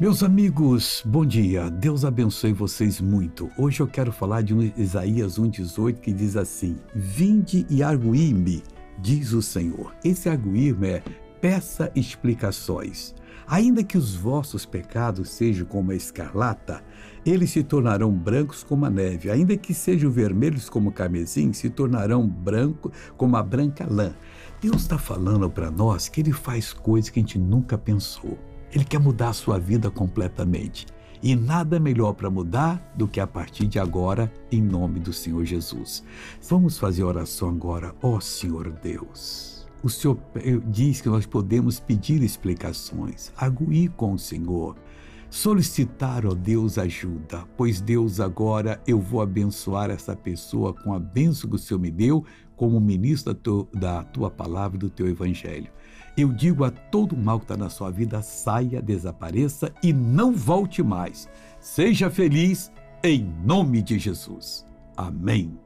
Meus amigos, bom dia. Deus abençoe vocês muito. Hoje eu quero falar de Isaías 1,18 que diz assim: Vinde e arguí-me, diz o Senhor. Esse arguir-me é peça explicações. Ainda que os vossos pecados sejam como a escarlata, eles se tornarão brancos como a neve. Ainda que sejam vermelhos como o carmesim, se tornarão branco como a branca lã. Deus está falando para nós que Ele faz coisas que a gente nunca pensou. Ele quer mudar a sua vida completamente. E nada melhor para mudar do que a partir de agora, em nome do Senhor Jesus. Vamos fazer oração agora, ó Senhor Deus o Senhor diz que nós podemos pedir explicações, arguir com o Senhor, solicitar, ó Deus, ajuda, pois Deus, agora eu vou abençoar essa pessoa com a bênção que o Senhor me deu, como ministro da tua, da tua palavra e do teu evangelho. Eu digo a todo mal que está na sua vida, saia, desapareça e não volte mais. Seja feliz em nome de Jesus. Amém.